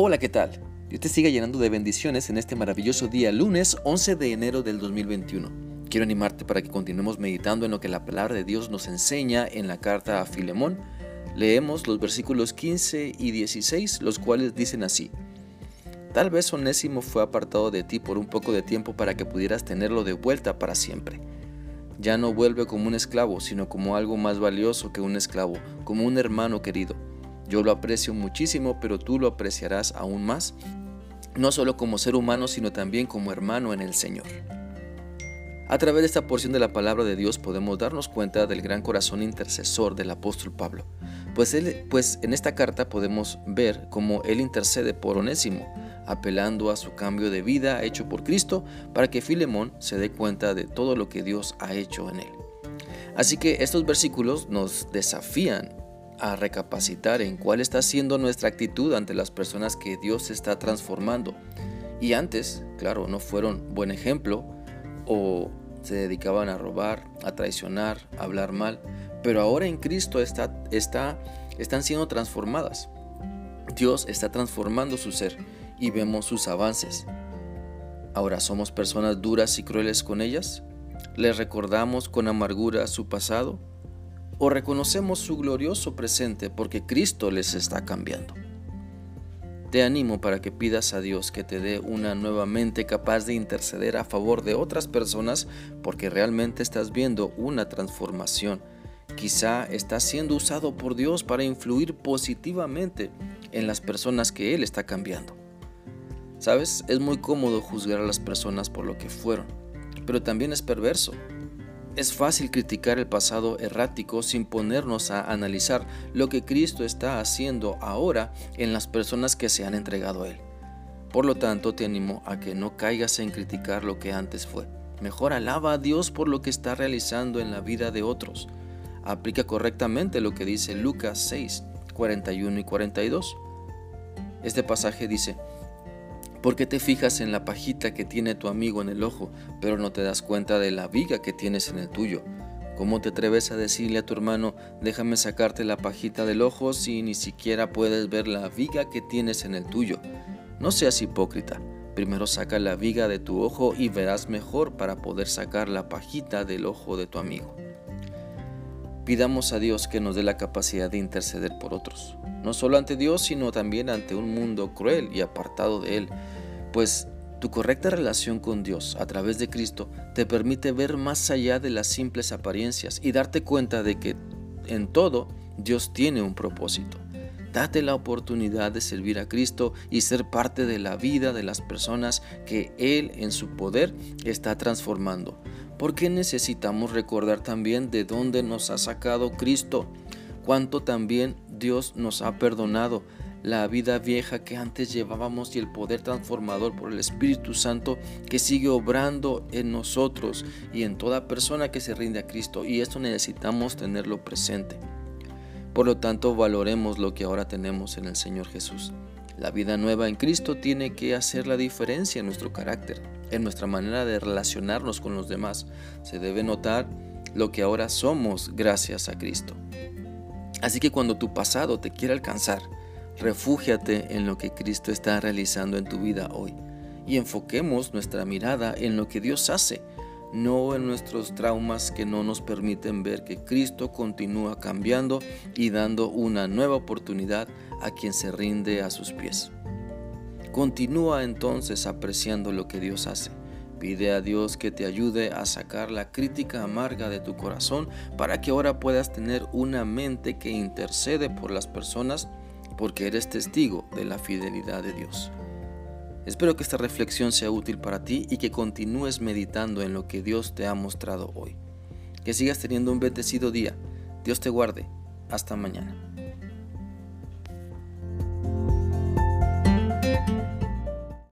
Hola, ¿qué tal? Dios te siga llenando de bendiciones en este maravilloso día, lunes 11 de enero del 2021. Quiero animarte para que continuemos meditando en lo que la palabra de Dios nos enseña en la carta a Filemón. Leemos los versículos 15 y 16, los cuales dicen así. Tal vez Onésimo fue apartado de ti por un poco de tiempo para que pudieras tenerlo de vuelta para siempre. Ya no vuelve como un esclavo, sino como algo más valioso que un esclavo, como un hermano querido yo lo aprecio muchísimo, pero tú lo apreciarás aún más, no solo como ser humano, sino también como hermano en el Señor. A través de esta porción de la palabra de Dios podemos darnos cuenta del gran corazón intercesor del apóstol Pablo, pues, pues en esta carta podemos ver cómo él intercede por Onésimo, apelando a su cambio de vida hecho por Cristo para que Filemón se dé cuenta de todo lo que Dios ha hecho en él. Así que estos versículos nos desafían a recapacitar en cuál está siendo nuestra actitud ante las personas que Dios está transformando. Y antes, claro, no fueron buen ejemplo o se dedicaban a robar, a traicionar, a hablar mal, pero ahora en Cristo está, está, están siendo transformadas. Dios está transformando su ser y vemos sus avances. Ahora somos personas duras y crueles con ellas. Les recordamos con amargura su pasado o reconocemos su glorioso presente porque Cristo les está cambiando. Te animo para que pidas a Dios que te dé una nueva mente capaz de interceder a favor de otras personas porque realmente estás viendo una transformación. Quizá estás siendo usado por Dios para influir positivamente en las personas que Él está cambiando. Sabes, es muy cómodo juzgar a las personas por lo que fueron, pero también es perverso es fácil criticar el pasado errático sin ponernos a analizar lo que Cristo está haciendo ahora en las personas que se han entregado a Él. Por lo tanto, te animo a que no caigas en criticar lo que antes fue. Mejor alaba a Dios por lo que está realizando en la vida de otros. Aplica correctamente lo que dice Lucas 6, 41 y 42. Este pasaje dice, ¿Por qué te fijas en la pajita que tiene tu amigo en el ojo, pero no te das cuenta de la viga que tienes en el tuyo? ¿Cómo te atreves a decirle a tu hermano, déjame sacarte la pajita del ojo si ni siquiera puedes ver la viga que tienes en el tuyo? No seas hipócrita. Primero saca la viga de tu ojo y verás mejor para poder sacar la pajita del ojo de tu amigo. Pidamos a Dios que nos dé la capacidad de interceder por otros, no solo ante Dios, sino también ante un mundo cruel y apartado de Él, pues tu correcta relación con Dios a través de Cristo te permite ver más allá de las simples apariencias y darte cuenta de que en todo Dios tiene un propósito. Date la oportunidad de servir a Cristo y ser parte de la vida de las personas que Él en su poder está transformando. Porque necesitamos recordar también de dónde nos ha sacado Cristo, cuánto también Dios nos ha perdonado, la vida vieja que antes llevábamos y el poder transformador por el Espíritu Santo que sigue obrando en nosotros y en toda persona que se rinde a Cristo. Y esto necesitamos tenerlo presente. Por lo tanto, valoremos lo que ahora tenemos en el Señor Jesús. La vida nueva en Cristo tiene que hacer la diferencia en nuestro carácter, en nuestra manera de relacionarnos con los demás. Se debe notar lo que ahora somos gracias a Cristo. Así que cuando tu pasado te quiera alcanzar, refúgiate en lo que Cristo está realizando en tu vida hoy y enfoquemos nuestra mirada en lo que Dios hace no en nuestros traumas que no nos permiten ver que Cristo continúa cambiando y dando una nueva oportunidad a quien se rinde a sus pies. Continúa entonces apreciando lo que Dios hace. Pide a Dios que te ayude a sacar la crítica amarga de tu corazón para que ahora puedas tener una mente que intercede por las personas porque eres testigo de la fidelidad de Dios. Espero que esta reflexión sea útil para ti y que continúes meditando en lo que Dios te ha mostrado hoy. Que sigas teniendo un bendecido día. Dios te guarde. Hasta mañana.